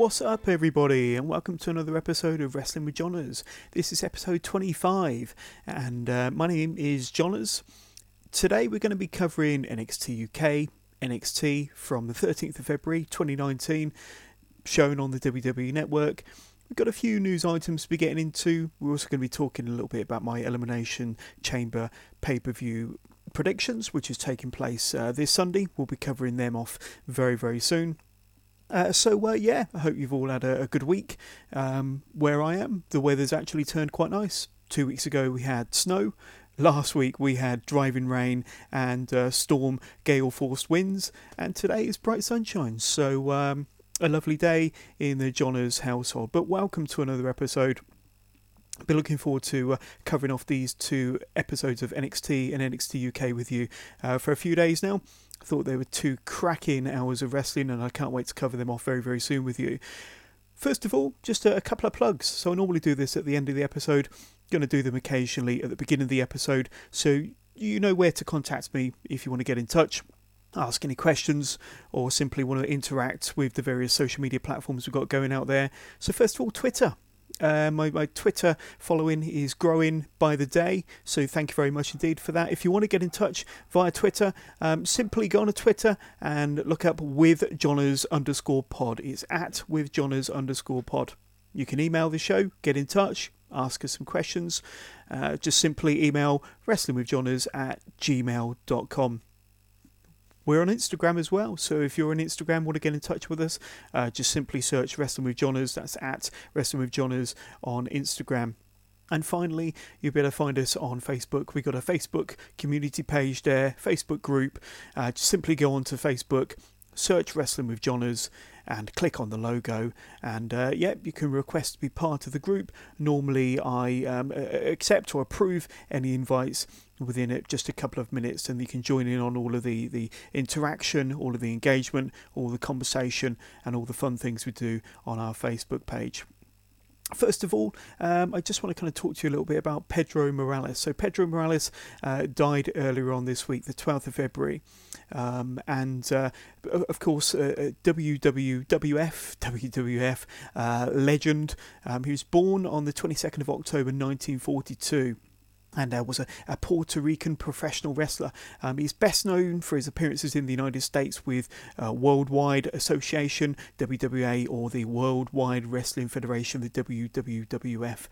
What's up, everybody, and welcome to another episode of Wrestling with Johners. This is episode 25, and uh, my name is Johners. Today, we're going to be covering NXT UK, NXT from the 13th of February 2019, shown on the WWE Network. We've got a few news items to be getting into. We're also going to be talking a little bit about my Elimination Chamber pay per view predictions, which is taking place uh, this Sunday. We'll be covering them off very, very soon. Uh, so uh, yeah, I hope you've all had a, a good week. Um, where I am, the weather's actually turned quite nice. Two weeks ago we had snow. Last week we had driving rain and uh, storm gale force winds, and today is bright sunshine. So um, a lovely day in the Johners household. But welcome to another episode. Been looking forward to uh, covering off these two episodes of NXT and NXT UK with you uh, for a few days now. Thought they were two cracking hours of wrestling, and I can't wait to cover them off very, very soon with you. First of all, just a, a couple of plugs. So I normally do this at the end of the episode. Going to do them occasionally at the beginning of the episode, so you know where to contact me if you want to get in touch ask any questions or simply want to interact with the various social media platforms we've got going out there. So, first of all, Twitter. Uh, my, my Twitter following is growing by the day, so thank you very much indeed for that. If you want to get in touch via Twitter, um, simply go on to Twitter and look up with Johners underscore pod. It's at with Johners underscore pod. You can email the show, get in touch, ask us some questions. Uh, just simply email wrestlingwithjohners at gmail.com. We're on Instagram as well, so if you're on Instagram, want to get in touch with us, uh, just simply search Wrestling with Johners. That's at Wrestling with Johners on Instagram. And finally, you'll be able to find us on Facebook. We've got a Facebook community page there, Facebook group. Uh, just simply go onto Facebook, search Wrestling with Johners, and click on the logo. And uh, yeah, you can request to be part of the group. Normally, I um, accept or approve any invites within it just a couple of minutes and you can join in on all of the the interaction all of the engagement all the conversation and all the fun things we do on our facebook page First of all, um, I just want to kind of talk to you a little bit about Pedro Morales. So, Pedro Morales uh, died earlier on this week, the 12th of February. Um, and uh, of course, uh, WWF, WWF uh, legend. Um, he was born on the 22nd of October 1942 and uh, was a, a, Puerto Rican professional wrestler. Um, he's best known for his appearances in the United States with uh, Worldwide Association, WWA, or the Worldwide Wrestling Federation, the WWF.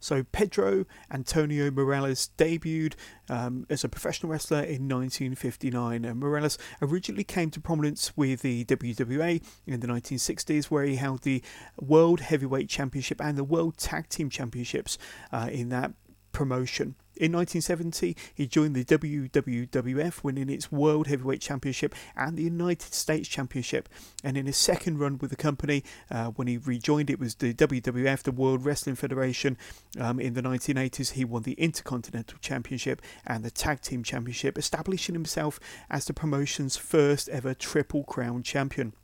So Pedro Antonio Morales debuted um, as a professional wrestler in 1959. And Morales originally came to prominence with the WWA in the 1960s, where he held the World Heavyweight Championship and the World Tag Team Championships uh, in that promotion. In 1970, he joined the WWF, winning its World Heavyweight Championship and the United States Championship. And in his second run with the company, uh, when he rejoined it was the WWF, the World Wrestling Federation. Um, in the 1980s, he won the Intercontinental Championship and the Tag Team Championship, establishing himself as the promotion's first ever Triple Crown champion.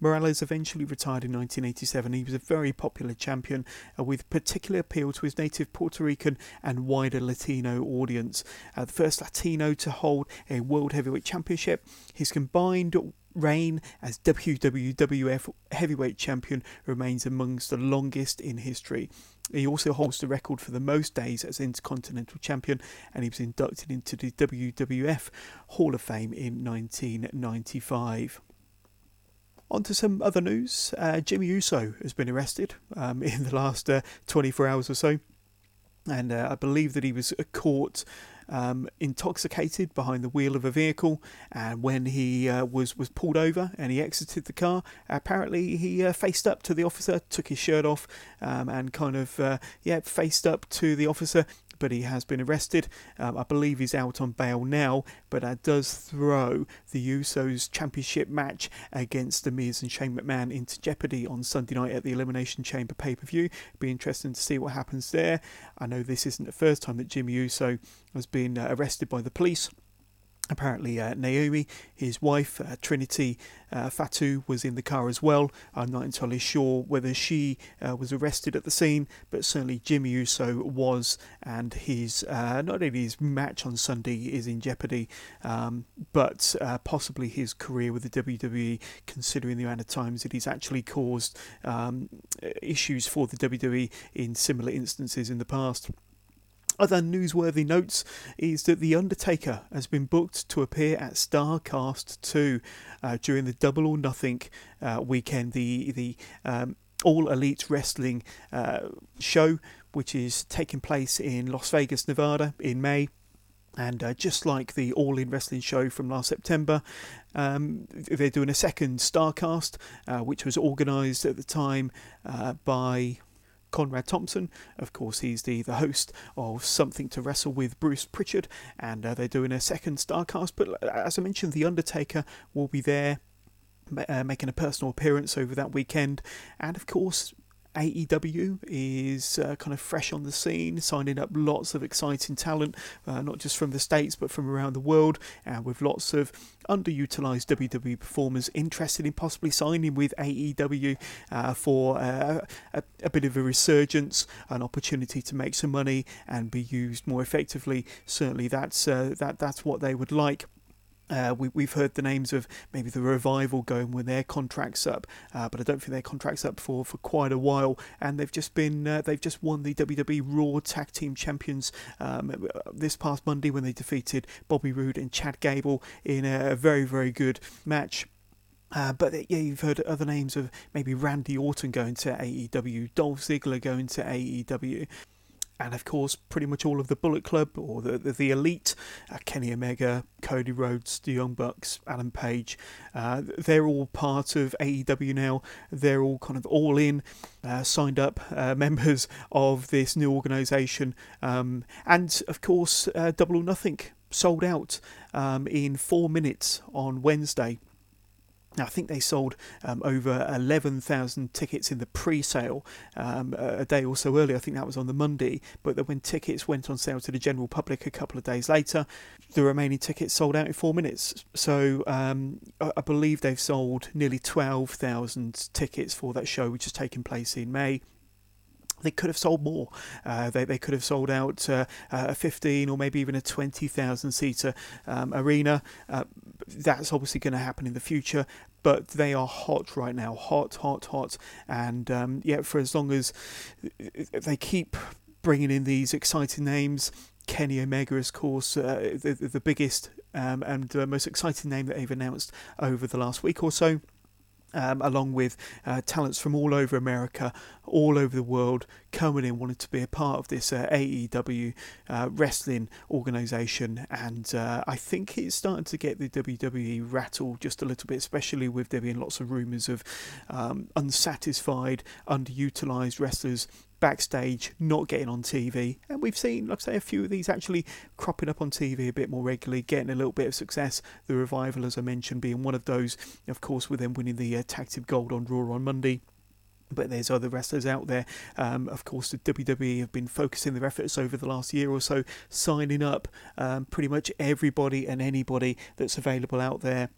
Morales eventually retired in 1987. He was a very popular champion uh, with particular appeal to his native Puerto Rican and wider Latino audience. Uh, the first Latino to hold a World Heavyweight Championship. His combined reign as WWF Heavyweight Champion remains amongst the longest in history. He also holds the record for the most days as Intercontinental Champion, and he was inducted into the WWF Hall of Fame in 1995. On to some other news. Uh, Jimmy Uso has been arrested um, in the last uh, 24 hours or so. And uh, I believe that he was uh, caught um, intoxicated behind the wheel of a vehicle. And when he uh, was, was pulled over and he exited the car, apparently he uh, faced up to the officer, took his shirt off, um, and kind of, yeah, faced up to the officer but he has been arrested. Um, I believe he's out on bail now, but that does throw the Usos championship match against The Miz and Shane McMahon into jeopardy on Sunday night at the Elimination Chamber pay per view. Be interesting to see what happens there. I know this isn't the first time that Jimmy Uso has been uh, arrested by the police. Apparently, uh, Naomi, his wife, uh, Trinity uh, Fatu, was in the car as well. I'm not entirely sure whether she uh, was arrested at the scene, but certainly Jimmy Uso was, and his uh, not only his match on Sunday is in jeopardy, um, but uh, possibly his career with the WWE, considering the amount of times that he's actually caused um, issues for the WWE in similar instances in the past. Other newsworthy notes is that The Undertaker has been booked to appear at Starcast 2 uh, during the Double or Nothing uh, weekend, the, the um, All Elite Wrestling uh, show, which is taking place in Las Vegas, Nevada in May. And uh, just like the All In Wrestling show from last September, um, they're doing a second Starcast, uh, which was organised at the time uh, by Conrad Thompson. Of course, he's the, the host of Something to Wrestle with Bruce Pritchard, and uh, they're doing a second Starcast. But uh, as I mentioned, The Undertaker will be there. Uh, making a personal appearance over that weekend, and of course, AEW is uh, kind of fresh on the scene, signing up lots of exciting talent, uh, not just from the States but from around the world, and with lots of underutilized WWE performers interested in possibly signing with AEW uh, for uh, a, a, bit of a resurgence, an opportunity to make some money and be used more effectively. Certainly, that's uh, that that's what they would like. Uh, we, we've heard the names of maybe the revival going when their contracts up, uh, but I don't think their contracts up for, for quite a while. And they've just been uh, they've just won the WWE Raw Tag Team Champions um, this past Monday when they defeated Bobby Roode and Chad Gable in a very very good match. Uh, but yeah, you've heard other names of maybe Randy Orton going to AEW, Dolph Ziggler going to AEW and of course, pretty much all of the Bullet Club or the the, the elite, uh, Kenny Omega, Cody Rhodes, the Young Bucks, Adam Page, uh, they're all part of AEW now. They're all kind of all in, uh, signed up uh, members of this new organisation, um, and of course, uh, Double or Nothing sold out um, in four minutes on Wednesday. Now, I think they sold um, over 11,000 tickets in the pre sale um, a day or so earlier. I think that was on the Monday. But when tickets went on sale to the general public a couple of days later, the remaining tickets sold out in four minutes. So um, I believe they've sold nearly 12,000 tickets for that show, which is taking place in May they could have sold more. Uh, they, they could have sold out uh, a 15 or maybe even a 20,000 seater um, arena. Uh, that's obviously going to happen in the future, but they are hot right now. Hot, hot, hot. And um, yeah, for as long as they keep bringing in these exciting names, Kenny Omega, of course, uh, the, the biggest um, and most exciting name that they've announced over the last week or so um, along with uh, talents from all over America, all over the world, coming in wanting to be a part of this uh, AEW uh, wrestling organization. And uh, I think it's starting to get the WWE rattled just a little bit, especially with there being lots of rumors of um, unsatisfied, underutilized wrestlers backstage, not getting on TV. And we've seen, like I say, a few of these actually cropping up on TV a bit more regularly, getting a little bit of success. The Revival, as I mentioned, being one of those, of course, with them winning the uh, Tag Team Gold on Raw on Monday but there's other wrestlers out there. Um, of course, the WWE have been focusing their efforts over the last year or so, signing up um, pretty much everybody and anybody that's available out there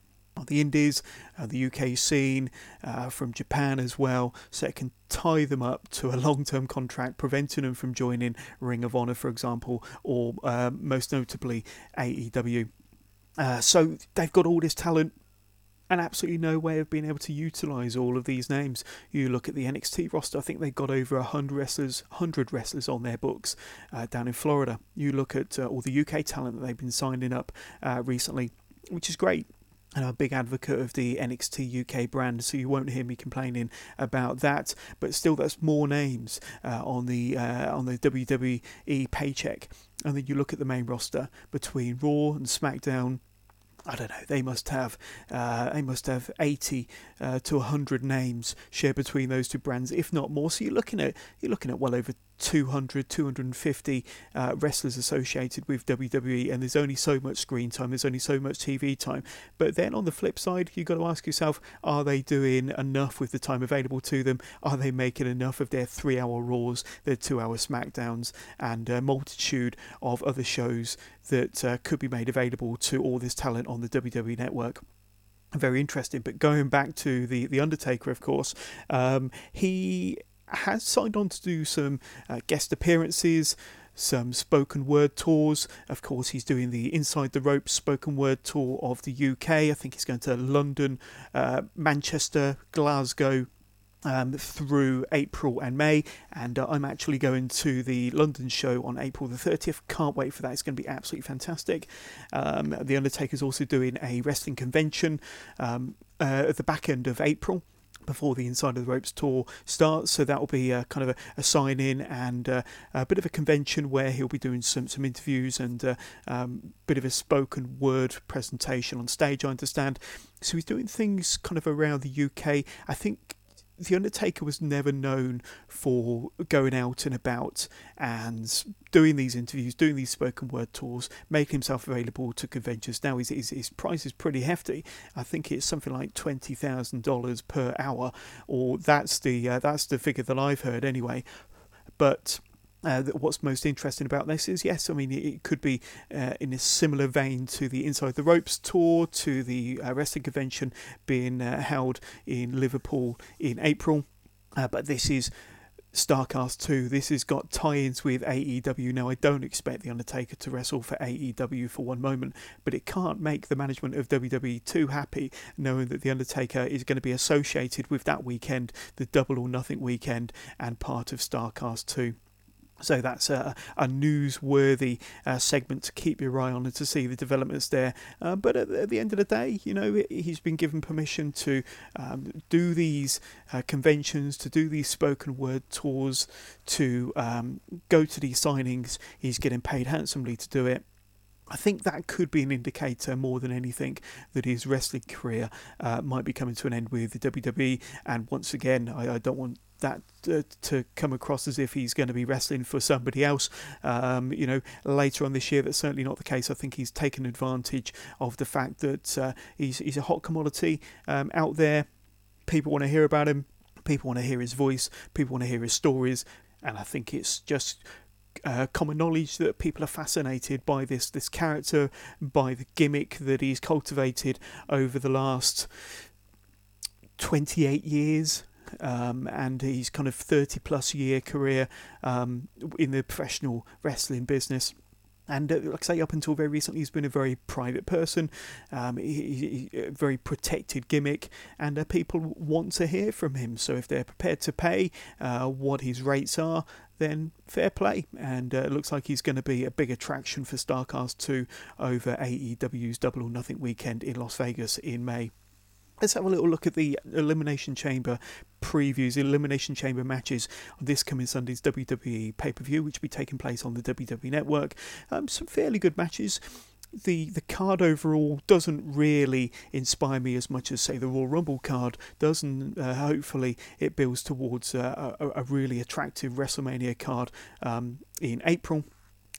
the Indies, uh, the UK scene, uh, from Japan as well, so it can tie them up to a long term contract, preventing them from joining Ring of Honor, for example, or uh, most notably AEW. Uh, so they've got all this talent and absolutely no way of being able to utilize all of these names. You look at the NXT roster; I think they've got over 100 wrestlers, 100 wrestlers on their books uh, down in Florida. You look at uh, all the UK talent that they've been signing up uh, recently, which is great and I'm a big advocate of the NXT UK brand, so you won't hear me complaining about that. But still, that's more names uh, on the uh, on the WWE paycheck. And then you look at the main roster between Raw and SmackDown. I don't know. They must have uh, they must have 80 uh, to 100 names shared between those two brands, if not more. So you're looking at you're looking at well over 200, 250 uh, wrestlers associated with WWE, and there's only so much screen time, there's only so much TV time. But then on the flip side, you've got to ask yourself, are they doing enough with the time available to them? Are they making enough of their three hour Raws, their two hour SmackDowns, and a multitude of other shows that uh, could be made available to all this talent on the WWE network? very interesting. But going back to the the Undertaker, of course, um, he has signed on to do some uh, guest appearances. Some spoken word tours. Of course, he's doing the Inside the Ropes spoken word tour of the UK. I think he's going to London, uh, Manchester, Glasgow, um, through April and May, and uh, I'm actually going to the London show on April the 30th. Can't wait for that. It's going to be absolutely fantastic. Um, the Undertaker's also doing a wrestling convention um, uh, at the back end of April before the Inside of the Ropes tour starts. So that will be a, kind of a, a sign in and uh, a bit of a convention where he'll be doing some some interviews and a uh, um, bit of a spoken word presentation on stage. I understand. So he's doing things kind of around the UK. I think the Undertaker was never known for going out and about and doing these interviews, doing these spoken word tours, making himself available to conventions. Now his, his, his price is pretty hefty. I think it's something like twenty thousand dollars per hour, or that's the uh, that's the figure that I've heard anyway. But uh, what's most interesting about this is yes, I mean it, could be uh, in a similar vein to the Inside the Ropes tour, to the uh, wrestling convention being uh, held in Liverpool in April, uh, but this is. Starcast 2. This has got tie ins with AEW. Now, I don't expect The Undertaker to wrestle for AEW for one moment, but it can't make the management of WWE too happy knowing that The Undertaker is going to be associated with that weekend, the Double or Nothing weekend, and part of Starcast 2. So that's a, a newsworthy uh, segment to keep your eye on and to see the developments there. Uh, but at, at, the end of the day, you know, he's been given permission to um, do these uh, conventions, to do these spoken word tours, to um, go to these signings. He's getting paid handsomely to do it. I think that could be an indicator more than anything that his wrestling career uh, might be coming to an end with the WWE. And once again, I, I don't want that uh, to come across as if he's going to be wrestling for somebody else. Um, you know, later on this year, that's certainly not the case. I think he's taken advantage of the fact that uh, he's he's a hot commodity um, out there. People want to hear about him. People want to hear his voice. People want to hear his stories. And I think it's just uh, common knowledge that people are fascinated by this this character, by the gimmick that he's cultivated over the last 28 years um, and his kind of 30 plus year career um, in the professional wrestling business. And uh, like I say, up until very recently, he's been a very private person, um, he, he, a very protected gimmick, and uh, people want to hear from him. So if they're prepared to pay uh, what his rates are, then fair play. And uh, it looks like he's going to be a big attraction for StarCast 2 over AEW's Double or Nothing weekend in Las Vegas in May. Let's have a little look at the Elimination Chamber previews, Elimination Chamber matches on this coming Sunday's WWE pay per view, which will be taking place on the WWE Network. Um, some fairly good matches. The, the card overall doesn't really inspire me as much as say the Royal Rumble card does, and uh, hopefully it builds towards uh, a, a, really attractive WrestleMania card um, in April.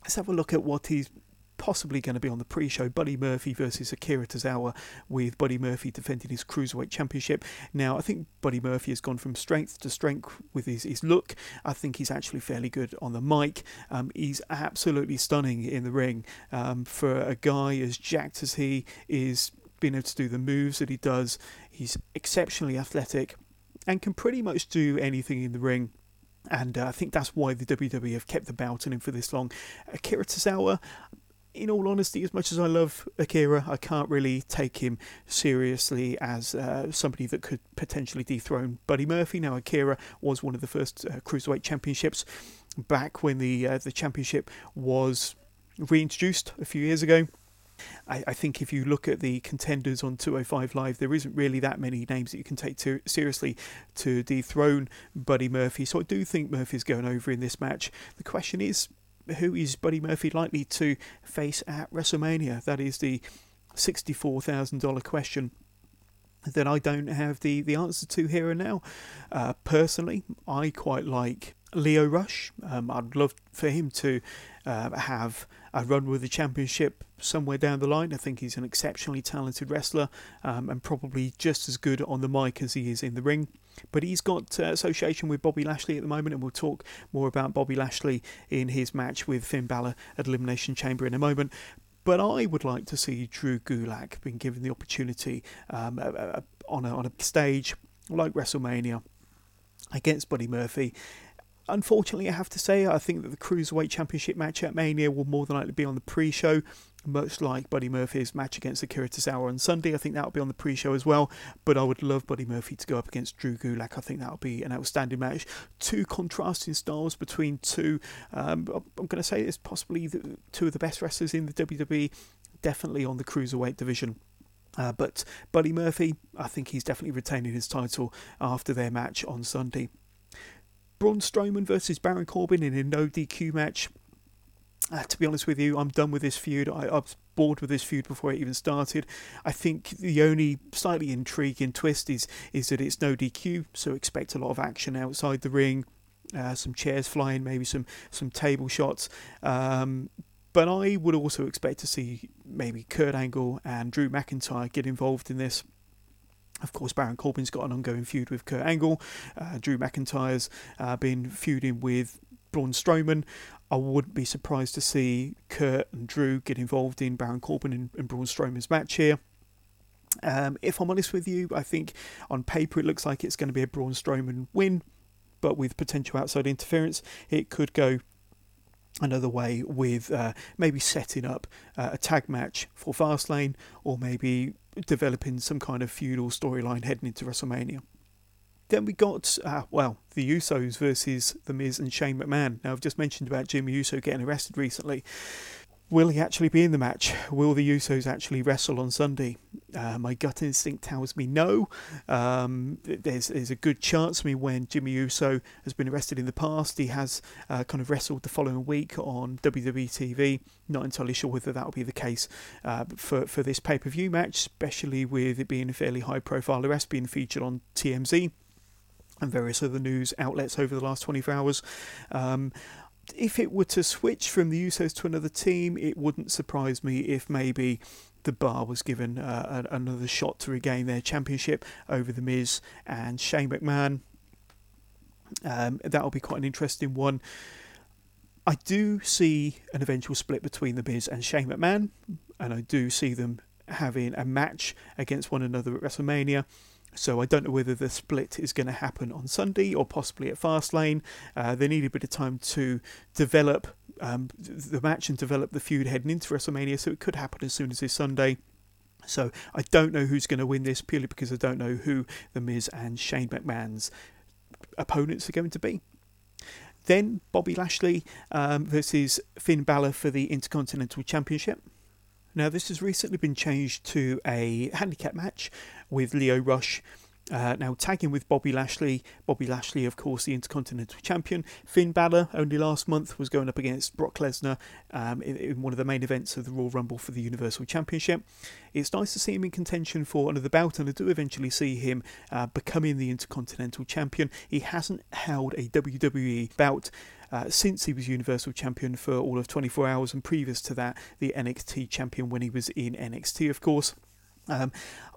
Let's have a look at what he's possibly going to be on the pre-show. Buddy Murphy versus Akira Tozawa, with Buddy Murphy defending his cruiserweight championship. Now, I think Buddy Murphy has gone from strength to strength with his, his look. I think he's actually fairly good on the mic. Um, he's absolutely stunning in the ring um, for a guy as jacked as he is. Being able to do the moves that he does, he's exceptionally athletic and can pretty much do anything in the ring and uh, I think that's why the WWE have kept the belt on him for this long. Akira Tozawa, in all honesty, as much as I love Akira, I can't really take him seriously as uh, somebody that could potentially dethrone Buddy Murphy. Now, Akira was one of the first uh, cruiserweight championships back when the uh, the championship was reintroduced a few years ago. I, I, think if you look at the contenders on 205 Live, there isn't really that many names that you can take to, seriously to dethrone Buddy Murphy. So I do think Murphy's going over in this match. The question is, who is Buddy Murphy likely to face at WrestleMania? That is the $64,000 question that I don't have the, the answer to here and now. Uh, personally, I quite like Lio Rush. Um, I'd love for him to uh, have a run with the championship somewhere down the line. I think he's an exceptionally talented wrestler um, and probably just as good on the mic as he is in the ring. But he's got uh, association with Bobby Lashley at the moment, and we'll talk more about Bobby Lashley in his match with Finn Balor at Elimination Chamber in a moment. But I would like to see Drew Gulak being given the opportunity um, on, a, on a stage like WrestleMania against Buddy Murphy unfortunately, I have to say, I think that the Cruiserweight Championship match at Mania will more than likely be on the pre show, much like Buddy Murphy's match against Akira Tozawa on Sunday. I think that'll be on the pre show as well, but I would love Buddy Murphy to go up against Drew Gulak. I think that'll be an outstanding match. Two contrasting styles between two, um, I'm going to say it's possibly the, two of the best wrestlers in the WWE, definitely on the Cruiserweight division. Uh, but Buddy Murphy, I think he's definitely retaining his title after their match on Sunday. Braun Strowman versus Baron Corbin in a no DQ match. Uh, to be honest with you, I'm done with this feud. I, I, was bored with this feud before it even started. I think the only slightly intriguing twist is is that it's no DQ, so expect a lot of action outside the ring, uh, some chairs flying, maybe some some table shots. Um, but I would also expect to see maybe Kurt Angle and Drew McIntyre get involved in this. Of course, Baron Corbin's got an ongoing feud with Kurt Angle. Uh, Drew McIntyre's uh, been feuding with Braun Strowman. I wouldn't be surprised to see Kurt and Drew get involved in Baron Corbin and, and Braun Strowman's match here. Um, if I'm honest with you, I think on paper it looks like it's going to be a Braun Strowman win, but with potential outside interference, it could go another way with uh, maybe setting up uh, a tag match for Fastlane or maybe developing some kind of feudal storyline heading into WrestleMania. Then we got, uh, well, the Usos versus The Miz and Shane McMahon. Now, I've just mentioned about Jimmy Uso getting arrested recently. Will he actually be in the match? Will the Usos actually wrestle on Sunday? Uh, my gut instinct tells me no. Um, there's, there's a good chance. I mean, when Jimmy Uso has been arrested in the past, he has uh, kind of wrestled the following week on WWE TV. Not entirely sure whether that will be the case uh, for, for this pay per view match, especially with it being a fairly high profile arrest being featured on TMZ and various other news outlets over the last 24 hours. Um, if it were to switch from the Usos to another team, it wouldn't surprise me if maybe the bar was given uh, another shot to regain their championship over the Miz and Shane McMahon. Um, that'll be quite an interesting one. I do see an eventual split between the Miz and Shane McMahon, and I do see them having a match against one another at WrestleMania. So I don't know whether the split is going to happen on Sunday or possibly at Fastlane. Uh, they need a bit of time to develop um, the match and develop the feud heading into WrestleMania, so it could happen as soon as this Sunday. So I don't know who's going to win this purely because I don't know who the Miz and Shane McMahon's opponents are going to be. Then Bobby Lashley um, versus Finn Balor for the Intercontinental Championship. Now, this has recently been changed to a handicap match with Lio Rush. Uh, now tagging with Bobby Lashley. Bobby Lashley, of course, the Intercontinental Champion. Finn Balor, only last month, was going up against Brock Lesnar um, in, in, one of the main events of the Royal Rumble for the Universal Championship. It's nice to see him in contention for another bout, and I do eventually see him uh, becoming the Intercontinental Champion. He hasn't held a WWE bout uh, since he was Universal Champion for all of 24 hours, and previous to that, the NXT Champion when he was in NXT, of course. Um,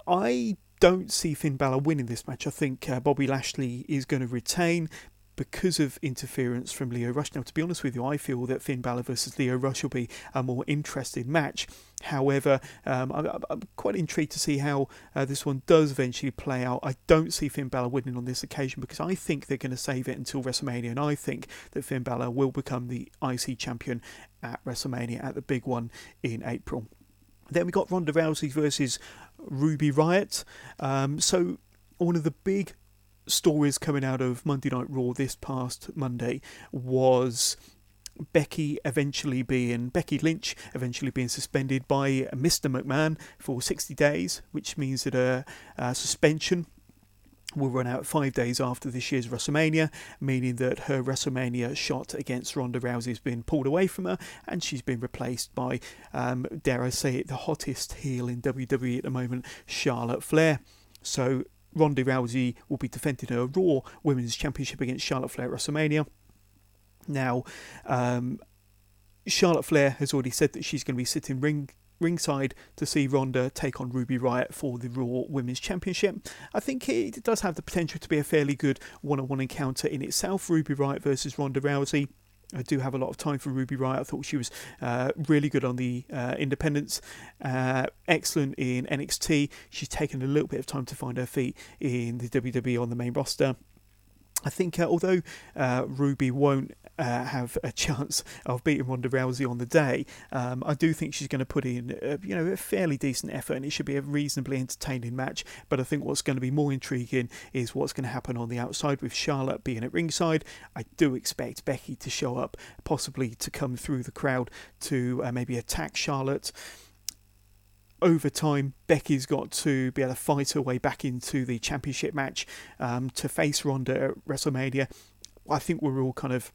I don't see Finn Balor winning this match. I think uh, Bobby Lashley is going to retain because of interference from Lio Rush. Now, to be honest with you, I feel that Finn Balor versus Lio Rush will be a more interesting match. However, um, I'm, I'm, quite intrigued to see how uh, this one does eventually play out. I don't see Finn Balor winning on this occasion because I think they're going to save it until WrestleMania, and I think that Finn Balor will become the IC champion at WrestleMania at the big one in April. Then we got Ronda Rousey versus Ruby Riott. Um, so one of the big stories coming out of Monday Night Raw this past Monday was Becky eventually being Becky Lynch eventually being suspended by Mr. McMahon for 60 days, which means that a, a suspension will run out five days after this year's WrestleMania, meaning that her WrestleMania shot against Ronda Rousey has been pulled away from her and she's been replaced by, um, dare I say it, the hottest heel in WWE at the moment, Charlotte Flair. So Ronda Rousey will be defending her Raw Women's Championship against Charlotte Flair at WrestleMania. Now, um, Charlotte Flair has already said that she's going to be sitting ring ringside to see Ronda take on Ruby Riott for the Raw Women's Championship. I think it does have the potential to be a fairly good one-on-one encounter in itself. Ruby Riott versus Ronda Rousey. I do have a lot of time for Ruby Riott. I thought she was uh, really good on the uh, independents, uh, excellent in NXT. She's taken a little bit of time to find her feet in the WWE on the main roster. I think uh, although uh, Ruby won't uh, have a chance of beating Ronda Rousey on the day, um, I do think she's going to put in uh, you know a fairly decent effort, and it should be a reasonably entertaining match. But I think what's going to be more intriguing is what's going to happen on the outside with Charlotte being at ringside. I do expect Becky to show up, possibly to come through the crowd to uh, maybe attack Charlotte over time, Becky's got to be able to fight her way back into the championship match um, to face Ronda at WrestleMania. I think we're all kind of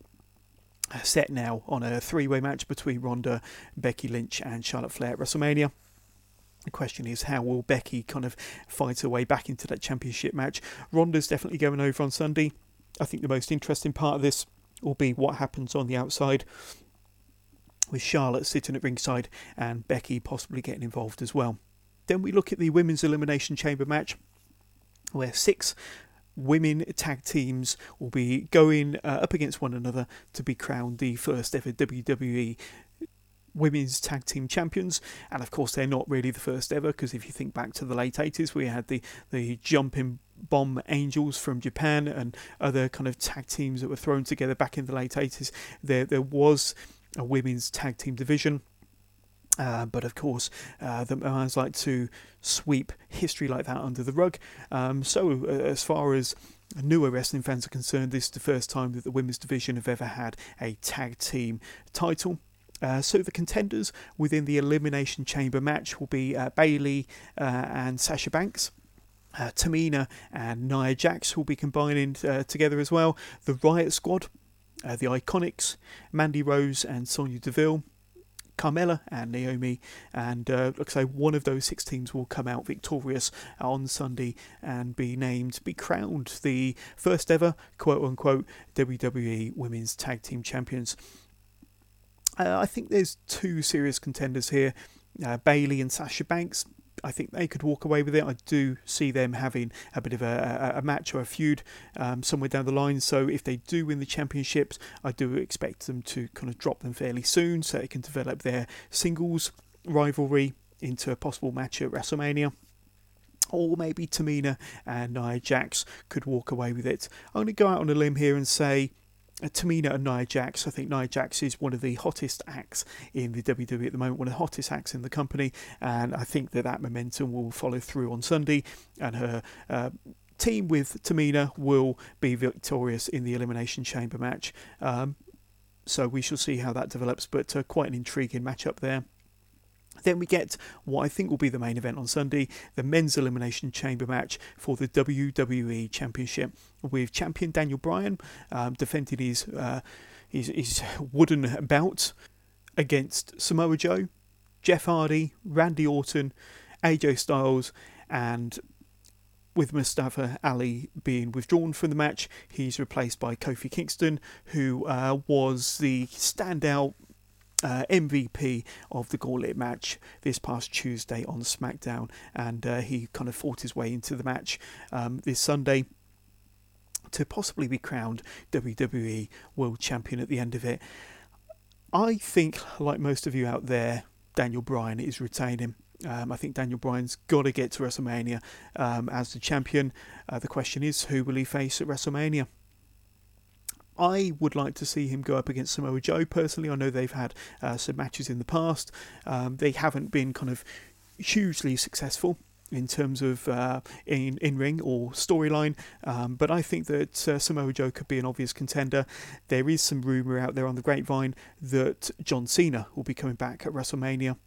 set now on a three way match between Ronda, Becky Lynch, and Charlotte Flair at WrestleMania. The question is, how will Becky kind of fight her way back into that championship match? Ronda's definitely going over on Sunday. I think the most interesting part of this will be what happens on the outside with Charlotte sitting at ringside and Becky possibly getting involved as well. Then we look at the Women's Elimination Chamber match where six women tag teams will be going uh, up against one another to be crowned the first ever WWE women's tag team champions and of course they're not really the first ever because if you think back to the late 80s we had the the jumping bomb angels from Japan and other kind of tag teams that were thrown together back in the late 80s there there was a women's tag team division. Uh, but of course, uh, the Mans like to sweep history like that under the rug. Um, so, uh, as far as newer wrestling fans are concerned, this is the first time that the women's division have ever had a tag team title. Uh, so the contenders within the Elimination Chamber match will be uh, Bayley uh, and Sasha Banks. Uh, Tamina and Nia Jax will be combining uh, together as well. The Riot Squad uh, the Iconics, Mandy Rose and Sonya Deville, Carmella and Naomi, and uh, like I say, one of those six teams will come out victorious on Sunday and be named, be crowned the first ever quote unquote WWE Women's Tag Team Champions. Uh, I think there's two serious contenders here uh, Bayley and Sasha Banks. I think they could walk away with it. I do see them having a bit of a, a, match or a feud um, somewhere down the line. So if they do win the championships, I do expect them to kind of drop them fairly soon so they can develop their singles rivalry into a possible match at WrestleMania or maybe Tamina and Nia Jax could walk away with it. I'm going to go out on a limb here and say Tamina and Nia Jax. I think Nia Jax is one of the hottest acts in the WWE at the moment, one of the hottest acts in the company, and I think that that momentum will follow through on Sunday, and her. Uh, team with Tamina will be victorious in the Elimination Chamber match. Um, so we shall see how that develops, but uh, quite an intriguing matchup there. Then we get what I think will be the main event on Sunday the men's elimination chamber match for the WWE Championship with champion Daniel Bryan um, defending his, uh, his, his wooden bout against Samoa Joe, Jeff Hardy, Randy Orton, AJ Styles, and with Mustafa Ali being withdrawn from the match, he's replaced by Kofi Kingston, who uh, was the standout uh, MVP of the Gauntlet match this past Tuesday on SmackDown, and uh, he kind of fought his way into the match um, this Sunday to possibly be crowned WWE World Champion at the end of it. I think, like most of you out there, Daniel Bryan is retaining. Um, I think Daniel Bryan's got to get to WrestleMania um, as the champion. Uh, the question is, who will he face at WrestleMania? I would like to see him go up against Samoa Joe personally. I know they've had uh, some matches in the past. Um, they haven't been kind of hugely successful in terms of uh, in in ring or storyline. Um, but I think that uh, Samoa Joe could be an obvious contender. There is some rumor out there on the grapevine that John Cena will be coming back at WrestleMania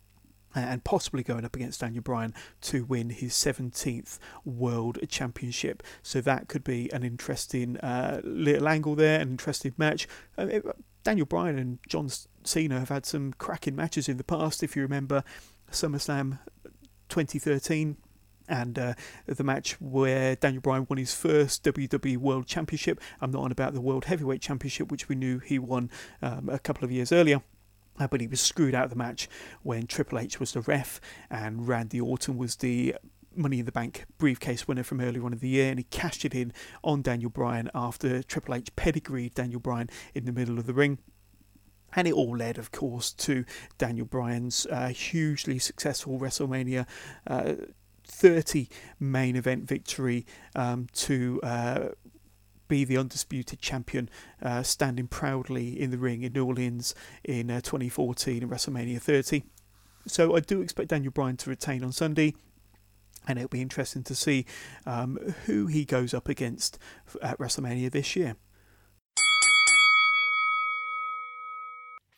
and possibly going up against Daniel Bryan to win his 17th World Championship. So that could be an interesting uh, little angle there, an interesting match. Uh, Daniel Bryan and John Cena have had some cracking matches in the past. If you remember SummerSlam 2013, and uh, the match where Daniel Bryan won his first WWE World Championship. I'm not on about the World Heavyweight Championship, which we knew he won um, a couple of years earlier. Uh, but he was screwed out of the match when Triple H was the ref and Randy Orton was the Money in the Bank briefcase winner from earlier on in the year, and he cashed it in on Daniel Bryan after Triple H pedigreed Daniel Bryan in the middle of the ring. And it all led, of course, to Daniel Bryan's uh, hugely successful WrestleMania uh, 30 main event victory um, to uh, be the undisputed champion, uh, standing proudly in the ring in New Orleans in uh, 2014 in WrestleMania 30. So I do expect Daniel Bryan to retain on Sunday. And it'll be interesting to see um, who he goes up against at WrestleMania this year.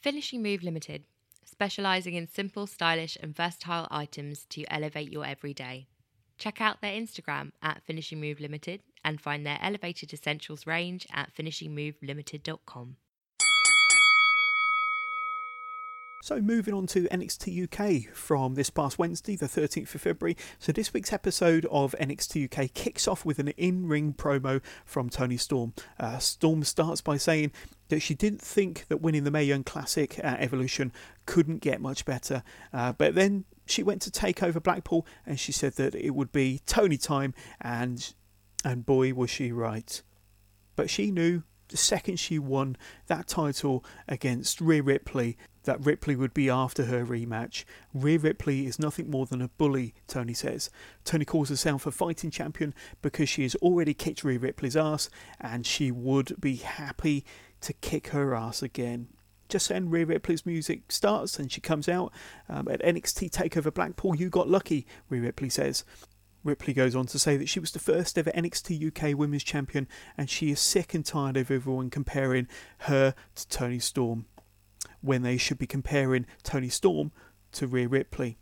Finishing Move Limited, specialising in simple, stylish, and versatile items to elevate your everyday. Check out their Instagram at Finishing Move Limited and find their elevated essentials range at finishingmovelimited.com. So, moving on to NXT UK from this past Wednesday, the 13th of February. So, this week's episode of NXT UK kicks off with an in ring promo from Toni Storm. Uh, Storm starts by saying that she didn't think that winning the Mae Young Classic at Evolution couldn't get much better, uh, but then she went to take over Blackpool and she said that it would be Toni time, and and boy was she right. But she knew the second she won that title against Rhea Ripley that Ripley would be after her rematch. Rhea Ripley is nothing more than a bully, Toni says. Toni calls herself a fighting champion because she has already kicked Rhea Ripley's ass and she would be happy to kick her ass again. Just then, Rhea Ripley's music starts and she comes out. Um, at NXT TakeOver Blackpool, you got lucky, Rhea Ripley says. Ripley goes on to say that she was the first ever NXT UK Women's Champion and she is sick and tired of everyone comparing her to Toni Storm when they should be comparing Toni Storm to Rhea Ripley.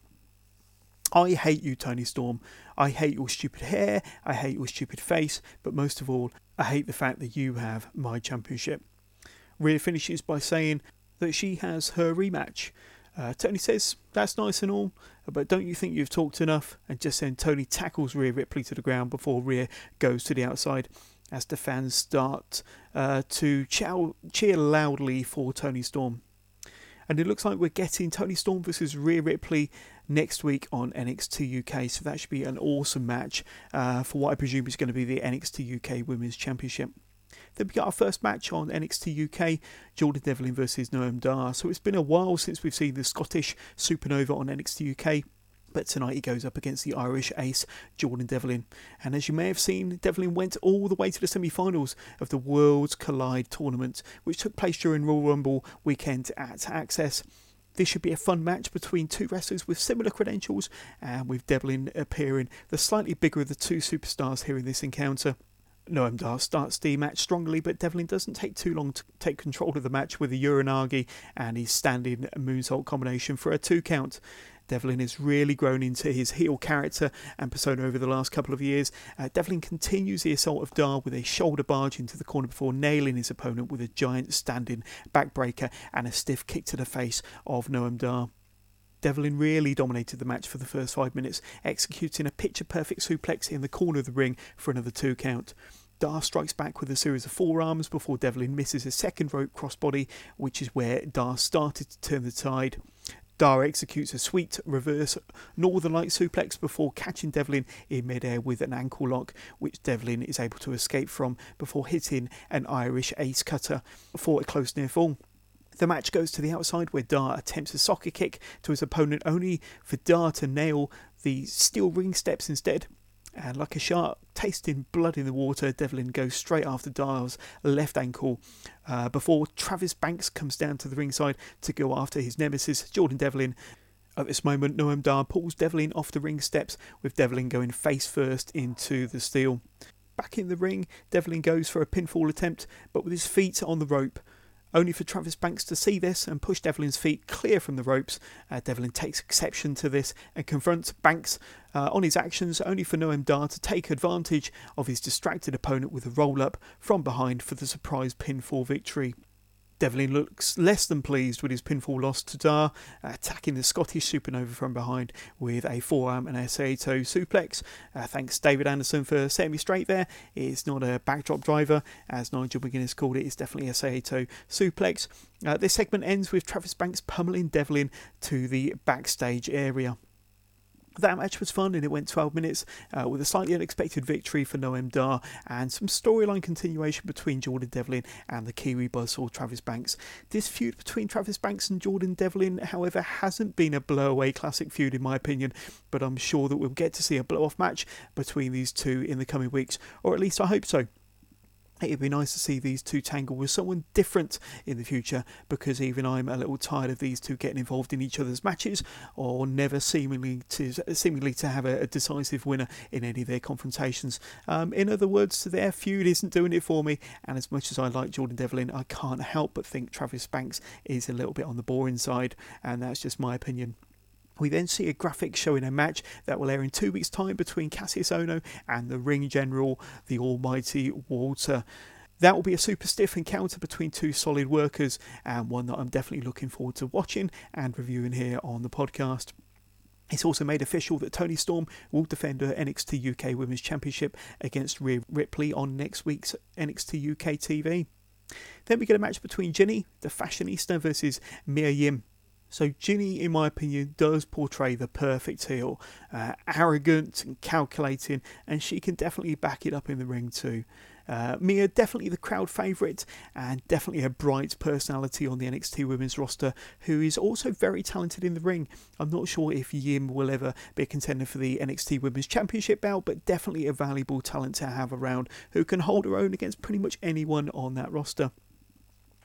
I hate you, Toni Storm. I hate your stupid hair, I hate your stupid face, but most of all, I hate the fact that you have my championship. Rhea finishes by saying that she has her rematch. Uh, Toni says, That's nice and all, but don't you think you've talked enough? And just then, Toni tackles Rhea Ripley to the ground before Rhea goes to the outside as the fans start uh, to chow- cheer loudly for Toni Storm. And it looks like we're getting Toni Storm versus Rhea Ripley next week on NXT UK. So that should be an awesome match uh, for what I presume is going to be the NXT UK Women's Championship. Then we got our first match on NXT UK, Jordan Devlin versus Noam Dar. So it's been a while since we've seen the Scottish Supernova on NXT UK. But tonight he goes up against the Irish ace, Jordan Devlin. And as you may have seen, Devlin went all the way to the semi finals of the Worlds Collide tournament, which took place during Royal Rumble weekend at Axxess. This should be a fun match between two wrestlers with similar credentials, and with Devlin appearing the slightly bigger of the two superstars here in this encounter. Noam Dar starts the match strongly, but Devlin doesn't take too long to take control of the match with a Uranage and his standing moonsault combination for a two count. Devlin has really grown into his heel character and persona over the last couple of years. Uh, Devlin continues the assault of Dar with a shoulder barge into the corner before nailing his opponent with a giant standing backbreaker and a stiff kick to the face of Noam Dar. Devlin really dominated the match for the first five minutes, executing a picture perfect suplex in the corner of the ring for another two count. Dar strikes back with a series of forearms before Devlin misses a second rope crossbody, which is where Dar started to turn the tide. Dar executes a sweet reverse Northern Light suplex before catching Devlin in midair with an ankle lock, which Devlin is able to escape from before hitting an Irish ace cutter for a close near fall. The match goes to the outside where Dar attempts a soccer kick to his opponent, only for Dar to nail the steel ring steps instead. And like a shark tasting blood in the water, Devlin goes straight after Dar's left ankle uh, before Travis Banks comes down to the ringside to go after his nemesis, Jordan Devlin. At this moment, Noam Dar pulls Devlin off the ring steps, with Devlin going face first into the steel. Back in the ring, Devlin goes for a pinfall attempt, but with his feet on the rope only for Travis Banks to see this and push Devlin's feet clear from the ropes. Uh, Devlin takes exception to this and confronts Banks uh, on his actions, only for Noam Dar to take advantage of his distracted opponent with a roll up from behind for the surprise pinfall victory. Devlin looks less than pleased with his pinfall loss to Dar, attacking the Scottish Supernova from behind with a forearm and a Saito suplex. Uh, thanks David Anderson for setting me straight there. It's not a backdrop driver, as Nigel McGuinness called it. It's definitely a Saito suplex. Uh, this segment ends with Travis Banks pummeling Devlin to the backstage area that match was fun and it went 12 minutes uh, with a slightly unexpected victory for Noam Dar and some storyline continuation between Jordan Devlin and the Kiwi buzzsaw Travis Banks. This feud between Travis Banks and Jordan Devlin, however, hasn't been a blowaway classic feud in my opinion, but I'm sure that we'll get to see a blow off match between these two in the coming weeks, or at least I hope so it'd be nice to see these two tangle with someone different in the future because even I'm a little tired of these two getting involved in each other's matches or never seemingly to seemingly to have a, a decisive winner in any of their confrontations. Um, in other words, their feud isn't doing it for me, and as much as I like Jordan Devlin, I can't help but think Travis Banks is a little bit on the boring side, and that's just my opinion. We then see a graphic showing a match that will air in two weeks' time between Kassius Ohno and the ring general, the almighty Walter. That will be a super stiff encounter between two solid workers and one that I'm definitely looking forward to watching and reviewing here on the podcast. It's also made official that Toni Storm will defend her NXT UK Women's Championship against Rhea Ripley on next week's NXT UK TV. Then we get a match between Jinny, the fashionista, versus Mia Yim, so Jinny, in my opinion, does portray the perfect heel, uh, arrogant and calculating, and she can definitely back it up in the ring too. Uh, Mia, definitely the crowd favourite, and definitely a bright personality on the NXT women's roster, who is also very talented in the ring. I'm not sure if Yim will ever be a contender for the NXT Women's Championship belt, but definitely a valuable talent to have around who can hold her own against pretty much anyone on that roster.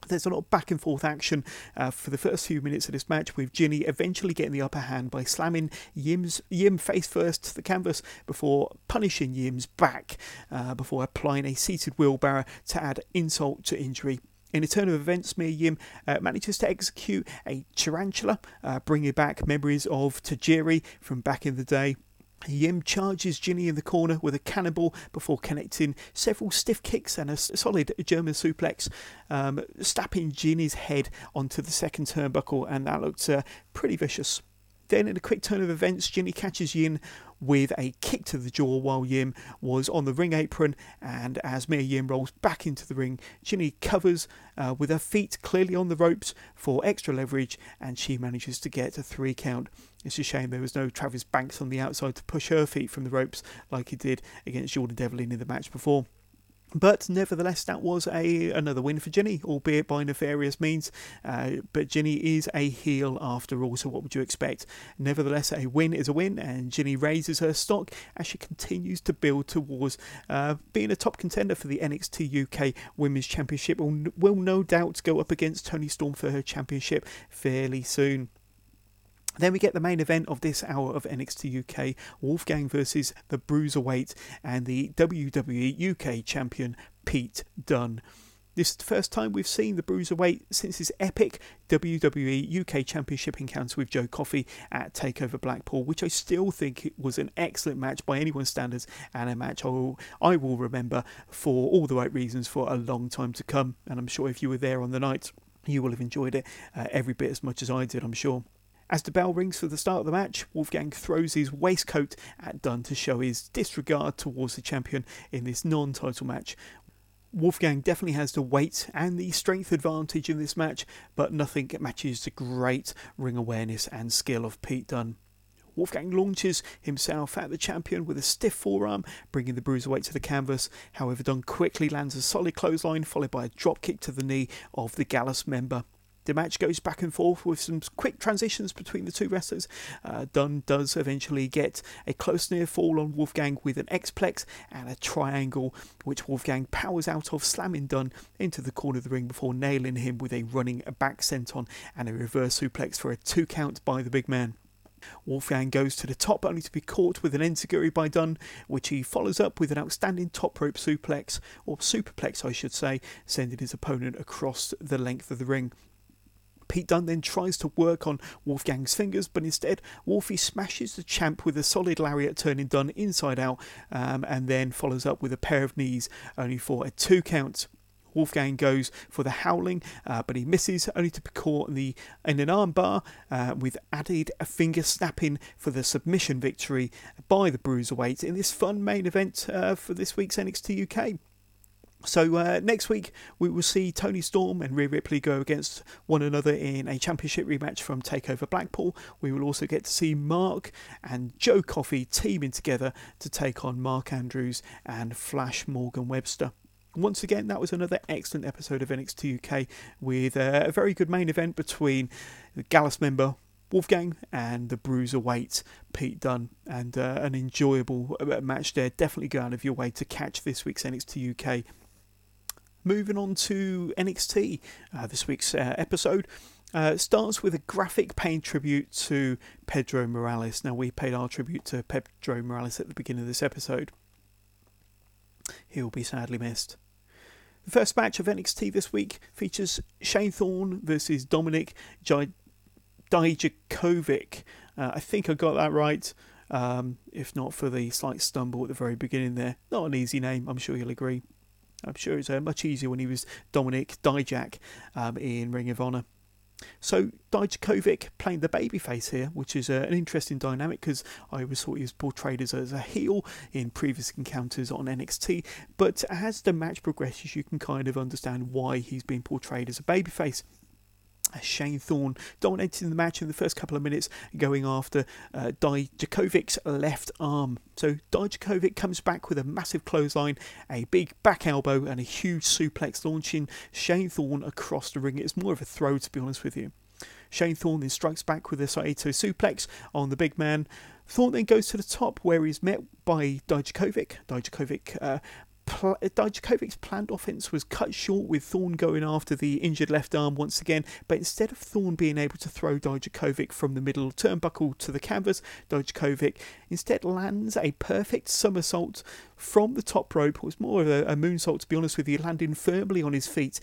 There's a lot of back and forth action uh, for the first few minutes of this match, with Jinny eventually getting the upper hand by slamming Yim's, Yim face first to the canvas before punishing Yim's back, uh, before applying a seated wheelbarrow to add insult to injury. In a turn of events, Mia Yim uh, manages to execute a tarantula, uh, bringing back memories of Tajiri from back in the day. Yim charges Jinny in the corner with a cannonball before connecting several stiff kicks and a solid German suplex, um, snapping Jinny's head onto the second turnbuckle, and that looked uh, pretty vicious. Then, in a quick turn of events, Jinny catches Yim with a kick to the jaw while Yim was on the ring apron. And as Mia Yim rolls back into the ring, Jinny covers uh, with her feet clearly on the ropes for extra leverage, and she manages to get a three count. It's a shame there was no Travis Banks on the outside to push her feet from the ropes like he did against Jordan Devlin in the match before. But nevertheless, that was a another win for Jinny, albeit by nefarious means. Uh, but Jinny is a heel after all, so what would you expect? Nevertheless, a win is a win, and Jinny raises her stock as she continues to build towards uh, being a top contender for the NXT UK Women's Championship. Will, will no doubt go up against Toni Storm for her championship fairly soon. Then we get the main event of this hour of NXT UK Wolfgang versus the Bruiserweight and the WWE UK champion Pete Dunne. This is the first time we've seen the Bruiserweight since his epic WWE UK Championship encounter with Joe Coffey at TakeOver Blackpool, which I still think was an excellent match by anyone's standards and a match I will, I will remember for all the right reasons for a long time to come. And I'm sure if you were there on the night, you will have enjoyed it uh, every bit as much as I did, I'm sure. As the bell rings for the start of the match, Wolfgang throws his waistcoat at Dunne to show his disregard towards the champion in this non title match. Wolfgang definitely has the weight and the strength advantage in this match, but nothing matches the great ring awareness and skill of Pete Dunne. Wolfgang launches himself at the champion with a stiff forearm, bringing the bruiserweight to the canvas. However, Dunne quickly lands a solid clothesline, followed by a dropkick to the knee of the Gallus member. The match goes back and forth with some quick transitions between the two wrestlers. Uh, Dunne does eventually get a close near fall on Wolfgang with an X-Plex and a triangle, which Wolfgang powers out of, slamming Dunne into the corner of the ring before nailing him with a running back senton and a reverse suplex for a two count by the big man. Wolfgang goes to the top only to be caught with an enziguri by Dunne, which he follows up with an outstanding top rope suplex, or superplex I should say, sending his opponent across the length of the ring. Pete Dunne then tries to work on Wolfgang's fingers, but instead Wolfie smashes the champ with a solid lariat, turning Dunne inside out, um, and then follows up with a pair of knees, only for a two count. Wolfgang goes for the howling, uh, but he misses, only to be caught in, the, in an armbar uh, with added a finger snapping for the submission victory by the Bruiserweight in this fun main event uh, for this week's NXT UK. So uh, next week we will see Toni Storm and Rhea Ripley go against one another in a championship rematch from Takeover Blackpool. We will also get to see Mark and Joe Coffey teaming together to take on Mark Andrews and Flash Morgan Webster. Once again, that was another excellent episode of NXT UK with uh, a very good main event between the Gallus member Wolfgang and the Bruiserweight Pete Dunne, and uh, an enjoyable uh, match there. Definitely go out of your way to catch this week's NXT UK moving on to NXT, uh, this week's uh, episode. Uh, starts with a graphic paying tribute to Pedro Morales. Now, we paid our tribute to Pedro Morales at the beginning of this episode. He'll be sadly missed. The first match of NXT this week features Shane Thorne versus Dominic J- Dijakovic. Uh, I think I got that right. Um, if not for the slight stumble at the very beginning there. Not an easy name, I'm sure you'll agree. I'm sure it's uh, much easier when he was Dominic Dijak um, in Ring of Honor. So Dijakovic playing the babyface here, which is uh, an interesting dynamic because I always thought he was portrayed as a, as a heel in previous encounters on NXT. But as the match progresses, you can kind of understand why he's been portrayed as a babyface. Shane Thorne dominating the match in the first couple of minutes, going after uh, Dijakovic's left arm. So Dijakovic comes back with a massive clothesline, a big back elbow, and a huge suplex, launching Shane Thorne across the ring. It's more of a throw, to be honest with you. Shane Thorne then strikes back with a Saito suplex on the big man. Thorne then goes to the top where he's met by Dijakovic. Dijakovic uh, pl- Dijakovic's planned offense was cut short with Thorne going after the injured left arm once again, but instead of Thorne being able to throw Dijakovic from the middle turnbuckle to the canvas, Dijakovic instead lands a perfect somersault from the top rope. It was more of a, a moonsault, to be honest with you, landing firmly on his feet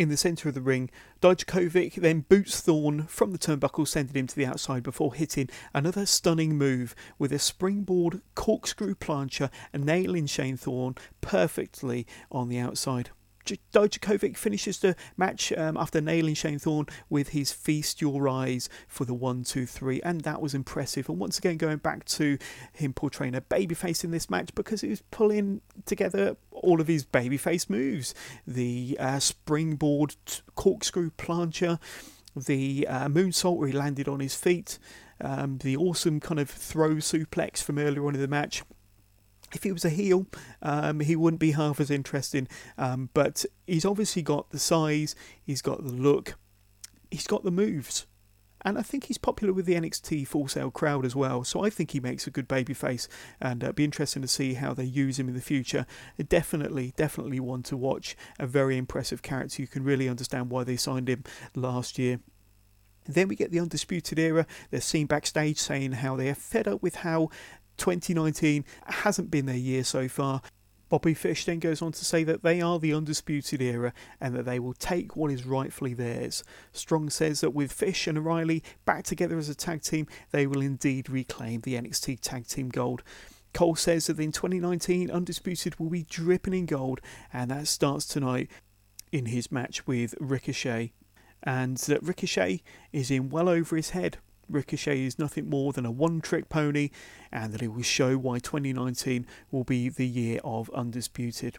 in the centre of the ring. Dijakovic then boots Thorne from the turnbuckle, sending him to the outside before hitting another stunning move with a springboard corkscrew plancha and nailing Shane Thorne perfectly on the outside. Dijakovic finishes the match um, after nailing Shane Thorne with his Feast Your Eyes for the 1 2 3, and that was impressive. And once again, going back to him portraying a babyface in this match because he was pulling together all of his babyface moves. The uh, springboard corkscrew plancha, the uh, moonsault where he landed on his feet, um, the awesome kind of throw suplex from earlier on in the match if he was a heel, um, he wouldn't be half as interesting. Um, but he's obviously got the size, he's got the look, he's got the moves. And I think he's popular with the NXT Full Sail crowd as well. So I think he makes a good babyface, and it'd uh, be interesting to see how they use him in the future. Definitely, definitely one to watch. A very impressive character. You can really understand why they signed him last year. Then we get the Undisputed Era. They're seen backstage saying how they are fed up with how 2019 hasn't been their year so far. Bobby Fish then goes on to say that they are the undisputed era and that they will take what is rightfully theirs. Strong says that with Fish and O'Reilly back together as a tag team, they will indeed reclaim the NXT Tag Team Gold. Cole says that in 2019, Undisputed will be dripping in gold, and that starts tonight in his match with Ricochet. And that Ricochet is in well over his head Ricochet is nothing more than a one trick pony and that it will show why 2019 will be the year of Undisputed.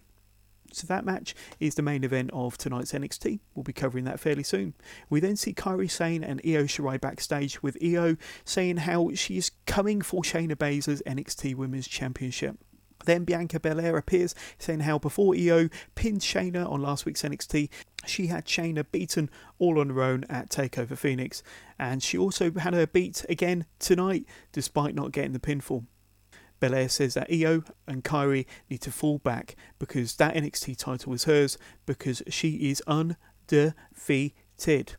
So that match is the main event of tonight's NXT. We'll be covering that fairly soon. We then see Kairi Sane and Io Shirai backstage with Io saying how she is coming for Shayna Baszler's NXT Women's Championship. Then Bianca Belair appears, saying how before Io pinned Shayna on last week's NXT, she had Shayna beaten all on her own at TakeOver Phoenix, and she also had her beat again tonight, despite not getting the pinfall. Belair says that Io and Kairi need to fall back because that NXT title is hers because she is undefeated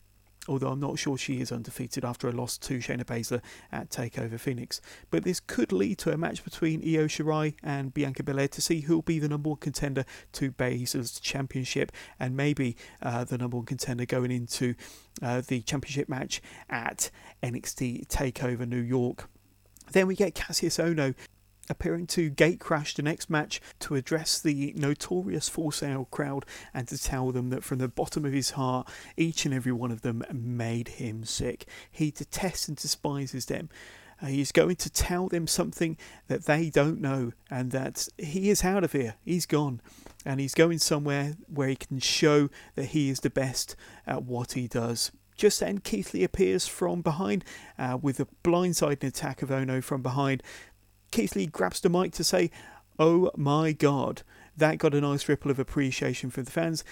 although I'm not sure she is undefeated after a loss to Shayna Baszler at TakeOver Phoenix. But this could lead to a match between Io Shirai and Bianca Belair to see who will be the number one contender to Baszler's championship, and maybe uh, the number one contender going into uh, the championship match at NXT TakeOver New York. Then we get Kassius Ohno appearing to gate crash the next match to address the notorious Full Sail crowd and to tell them that from the bottom of his heart, each and every one of them made him sick. He detests and despises them. Uh, he's going to tell them something that they don't know, and that he is out of here. He's gone. And he's going somewhere where he can show that he is the best at what he does. Just then, Keith Lee appears from behind uh, with a blindsided attack of Ohno from behind. Keith Lee grabs the mic to say, Oh my god. That got a nice ripple of appreciation from the fans.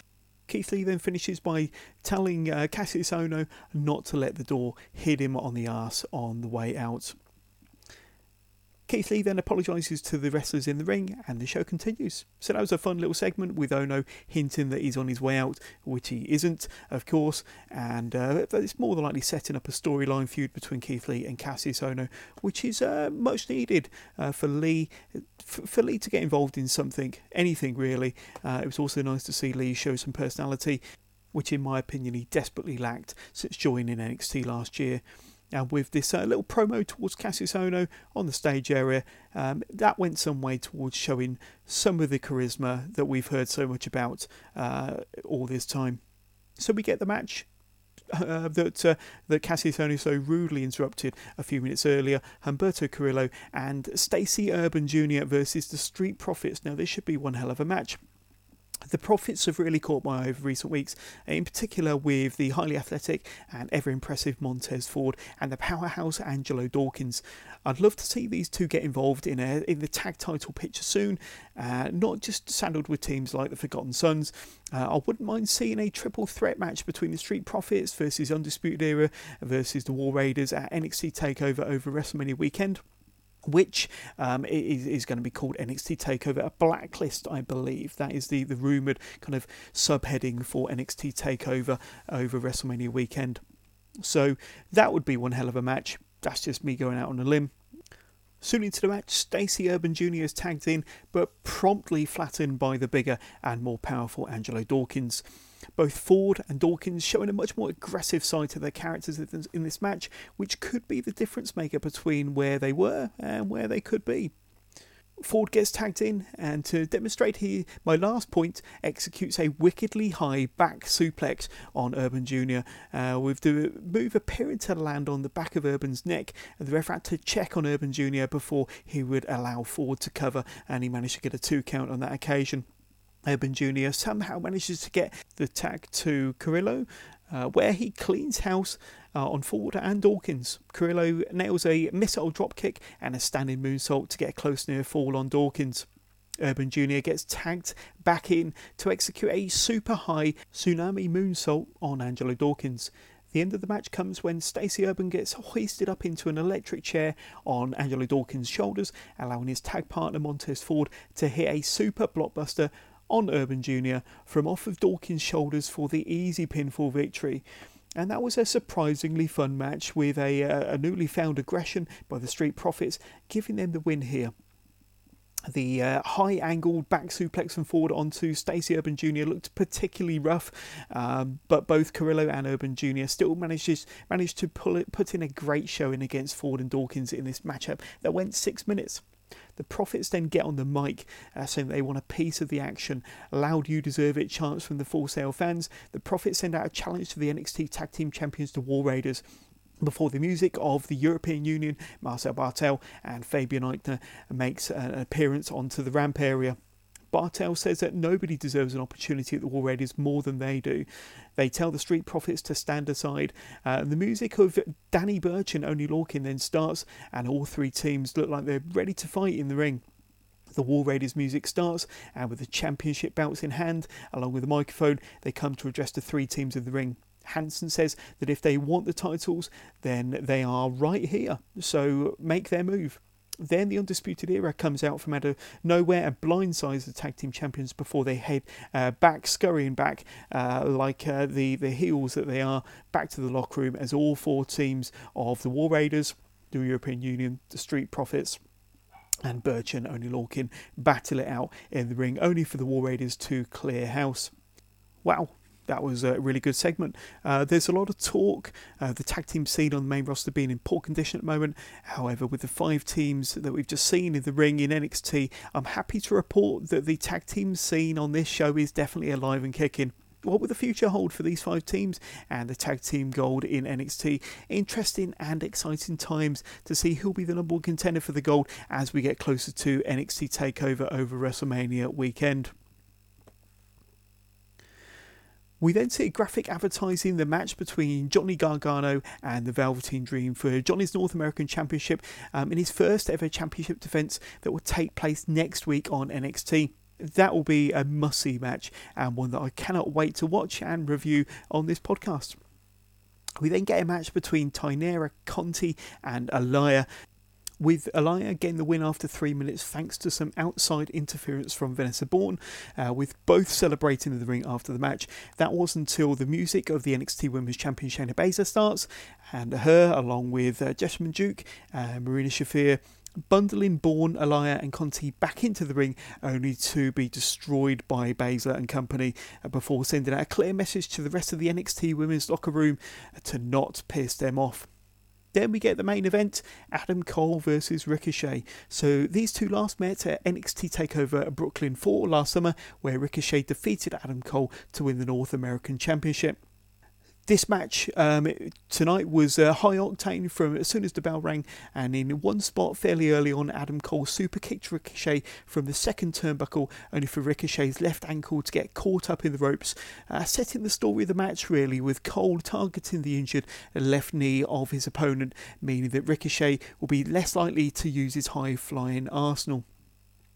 Keith Lee then finishes by telling uh, Kassius Ohno not to let the door hit him on the ass on the way out. Keith Lee then apologises to the wrestlers in the ring and the show continues. So that was a fun little segment with Ohno hinting that he's on his way out, which he isn't, of course, and uh, it's more than likely setting up a storyline feud between Keith Lee and Kassius Ohno, which is uh, much needed uh, for Lee for, Lee to get involved in something, anything really. Uh, it was also nice to see Lee show some personality, which in my opinion he desperately lacked since joining NXT last year. And with this uh, little promo towards Kassius Ohno on the stage area, um, that went some way towards showing some of the charisma that we've heard so much about uh, all this time. So we get the match. Uh, that uh, that Kassius Ohno so rudely interrupted a few minutes earlier. Humberto Carrillo and Stacey Ervin Jr. versus the Street Profits. Now this should be one hell of a match. The Profits have really caught my eye over recent weeks, in particular with the highly athletic and ever impressive Montez Ford and the powerhouse Angelo Dawkins. I'd love to see these two get involved in a in the tag title picture soon, uh, not just saddled with teams like the Forgotten Sons. Uh, I wouldn't mind seeing a triple threat match between the Street Profits versus Undisputed Era versus the War Raiders at NXT Takeover over WrestleMania weekend which um, is, is going to be called NXT Takeover a Blacklist, I believe. That is the, the rumoured kind of subheading for NXT Takeover over WrestleMania weekend. So that would be one hell of a match. That's just me going out on a limb. Soon into the match, Stacey Ervin Jr. is tagged in, but promptly flattened by the bigger and more powerful Angelo Dawkins. Both Ford and Dawkins showing a much more aggressive side to their characters in this match, which could be the difference maker between where they were and where they could be. Ford gets tagged in, and to demonstrate he, my last point, executes a wickedly high back suplex on Ervin Jr., uh, with the move appearing to land on the back of Ervin's neck, and the ref had to check on Ervin Jr. before he would allow Ford to cover, and he managed to get a two count on that occasion. Ervin Jr. somehow manages to get the tag to Carrillo, uh, where he cleans house uh, on Ford and Dawkins. Carrillo nails a missile dropkick and a standing moonsault to get a close near fall on Dawkins. Ervin Jr. gets tagged back in to execute a super high tsunami moonsault on Angelo Dawkins. The end of the match comes when Stacey Ervin gets hoisted up into an electric chair on Angelo Dawkins' shoulders, allowing his tag partner Montez Ford to hit a super blockbuster on Ervin Jr. from off of Dawkins' shoulders for the easy pinfall victory. And that was a surprisingly fun match with a, uh, a newly found aggression by the Street Profits, giving them the win here. The uh, high angled back suplex from Ford onto Stacey Ervin Jr. looked particularly rough, um, but both Carrillo and Ervin Jr. still managed, managed to pull it, put in a great showing against Ford and Dawkins in this matchup that went six minutes. The Profits then get on the mic uh, saying they want a piece of the action. Loud You Deserve It chants from the Full Sail fans. The Profits send out a challenge to the NXT Tag Team Champions, the War Raiders before the music of the European Union, Marcel Barthel and Fabian Aichner makes an appearance onto the ramp area. Barthel says that nobody deserves an opportunity at the War Raiders more than they do. They tell the Street Profits to stand aside. Uh, the music of Danny Burch and Oney Lorcan then starts, and all three teams look like they're ready to fight in the ring. The War Raiders music starts, and with the championship belts in hand, along with the microphone, they come to address the three teams of the ring. Hanson says that if they want the titles, then they are right here, so make their move. Then the Undisputed Era comes out from out of nowhere and blindsides the tag team champions before they head uh, back, scurrying back uh, like uh, the, the heels that they are, back to the locker room as all four teams of the War Raiders, the European Union, the Street Profits, and Burch and Oney Lorcan battle it out in the ring, only for the War Raiders to clear house. Wow, that was a really good segment. Uh, there's a lot of talk, uh, the tag team scene on the main roster being in poor condition at the moment. However, with the five teams that we've just seen in the ring in NXT, I'm happy to report that the tag team scene on this show is definitely alive and kicking what will the future hold for these five teams and the tag team gold in NXT? Interesting and exciting times to see who'll be the number one contender for the gold as we get closer to NXT Takeover over WrestleMania weekend. We then see graphic advertising the match between Johnny Gargano and the Velveteen Dream for Johnny's North American Championship um, in his first ever championship defense that will take place next week on NXT that will be a must see match and one that I cannot wait to watch and review on this podcast. We then get a match between Taynara Conti and Aliyah. With Aliyah getting the win after three minutes thanks to some outside interference from Vanessa Borne, uh, with both celebrating in the ring after the match. That was until the music of the NXT Women's Champion Shayna Baszler starts, and her, along with uh, Jessamyn Duke, uh, Marina Shafir, bundling Borne, Aliyah, and Conti back into the ring, only to be destroyed by Baszler and company uh, before sending out a clear message to the rest of the NXT women's locker room to not piss them off. Then we get the main event Adam Cole versus Ricochet. So these two last met at NXT TakeOver Brooklyn 4 last summer, where Ricochet defeated Adam Cole to win the North American Championship. This match um, tonight was uh, high octane from as soon as the bell rang, and in one spot fairly early on, Adam Cole super kicked Ricochet from the second turnbuckle, only for Ricochet's left ankle to get caught up in the ropes, uh, setting the story of the match really, with Cole targeting the injured left knee of his opponent, meaning that Ricochet will be less likely to use his high flying arsenal.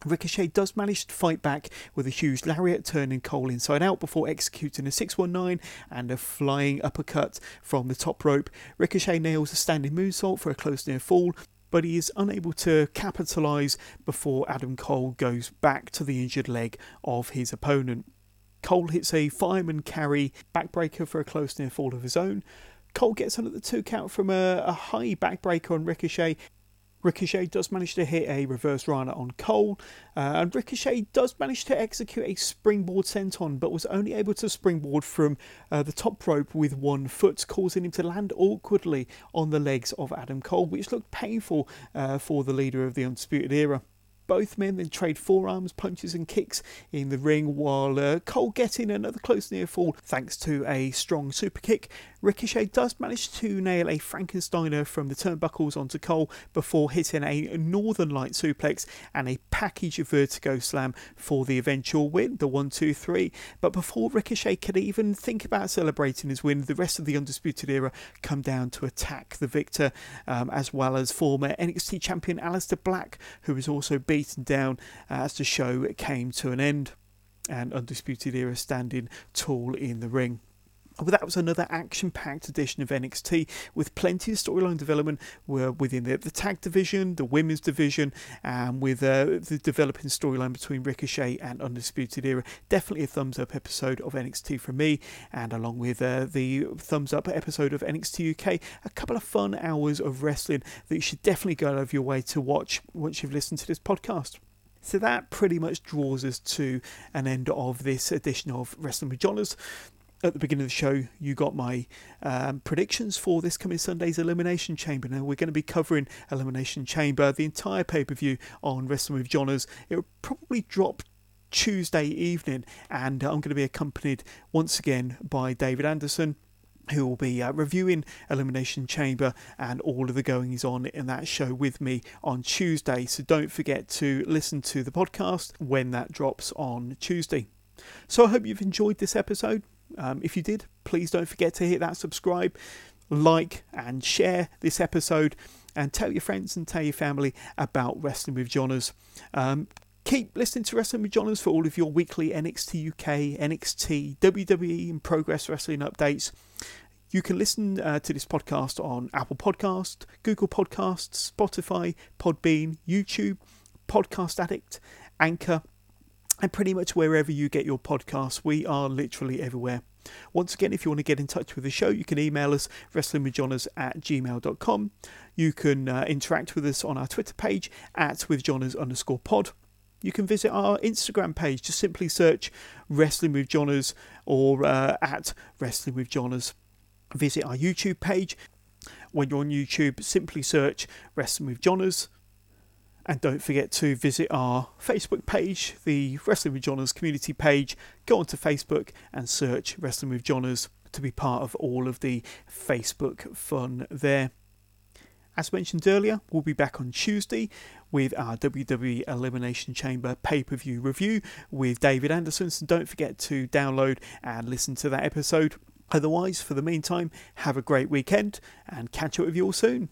Ricochet does manage to fight back with a huge lariat turning Cole inside out before executing a 619 and a flying uppercut from the top rope. Ricochet nails a standing moonsault for a close near fall, but he is unable to capitalise before Adam Cole goes back to the injured leg of his opponent. Cole hits a fireman carry backbreaker for a close near fall of his own. Cole gets the two count from a, a high backbreaker on Ricochet Ricochet does manage to hit a reverse Rana on Cole, uh, and Ricochet does manage to execute a springboard senton, but was only able to springboard from uh, the top rope with one foot, causing him to land awkwardly on the legs of Adam Cole, which looked painful uh, for the leader of the Undisputed Era. Both men then trade forearms, punches, and kicks in the ring while uh, Cole getting another close near fall thanks to a strong super kick. Ricochet does manage to nail a Frankensteiner from the turnbuckles onto Cole before hitting a Northern Light suplex and a package of vertigo slam for the eventual win, the 1 2 3. But before Ricochet could even think about celebrating his win, the rest of the Undisputed Era come down to attack the victor, um, as well as former NXT champion Aleister Black, who was also beaten down as the show came to an end. And Undisputed Era standing tall in the ring. But that was another action packed edition of NXT with plenty of storyline development within the, the tag division, the women's division, and with uh, the developing storyline between Ricochet and Undisputed Era. Definitely a thumbs up episode of NXT from me, and along with uh, the thumbs up episode of NXT UK, a couple of fun hours of wrestling that you should definitely go out of your way to watch once you've listened to this podcast. So that pretty much draws us to an end of this edition of Wrestling with Johners at the beginning of the show, you got my um, predictions for this coming Sunday's Elimination Chamber. Now, we're going to be covering Elimination Chamber, the entire pay per view on Wrestling with Johners. It will probably drop Tuesday evening, and I'm going to be accompanied once again by David Anderson. Who will be uh, reviewing Elimination Chamber and all of the goings on in that show with me on Tuesday? So don't forget to listen to the podcast when that drops on Tuesday. So I hope you've enjoyed this episode. Um, if you did, please don't forget to hit that subscribe, like, and share this episode. And tell your friends and tell your family about Wrestling with Johners. Um, keep listening to Wrestling with Johners for all of your weekly NXT UK, NXT, WWE, and Progress Wrestling updates. You can listen uh, to this podcast on Apple Podcast, Google Podcasts, Spotify, Podbean, YouTube, Podcast Addict, Anchor, and pretty much wherever you get your podcasts. We are literally everywhere. Once again, if you want to get in touch with the show, you can email us wrestlingwithjohners at gmail.com. You can uh, interact with us on our Twitter page at withjohners underscore pod. you can visit our Instagram page. Just simply search Wrestling with Johners or uh, at Wrestling with Johners. Visit our YouTube page. When you're on YouTube, simply search Wrestling with Johners. And don't forget to visit our Facebook page, the Wrestling with Johners community page. Go onto Facebook and search Wrestling with Johners to be part of all of the Facebook fun there. As mentioned earlier, we'll be back on Tuesday with our WWE Elimination Chamber pay per view review with David Anderson. So don't forget to download and listen to that episode. Otherwise, for the meantime, have a great weekend and catch up with you all soon.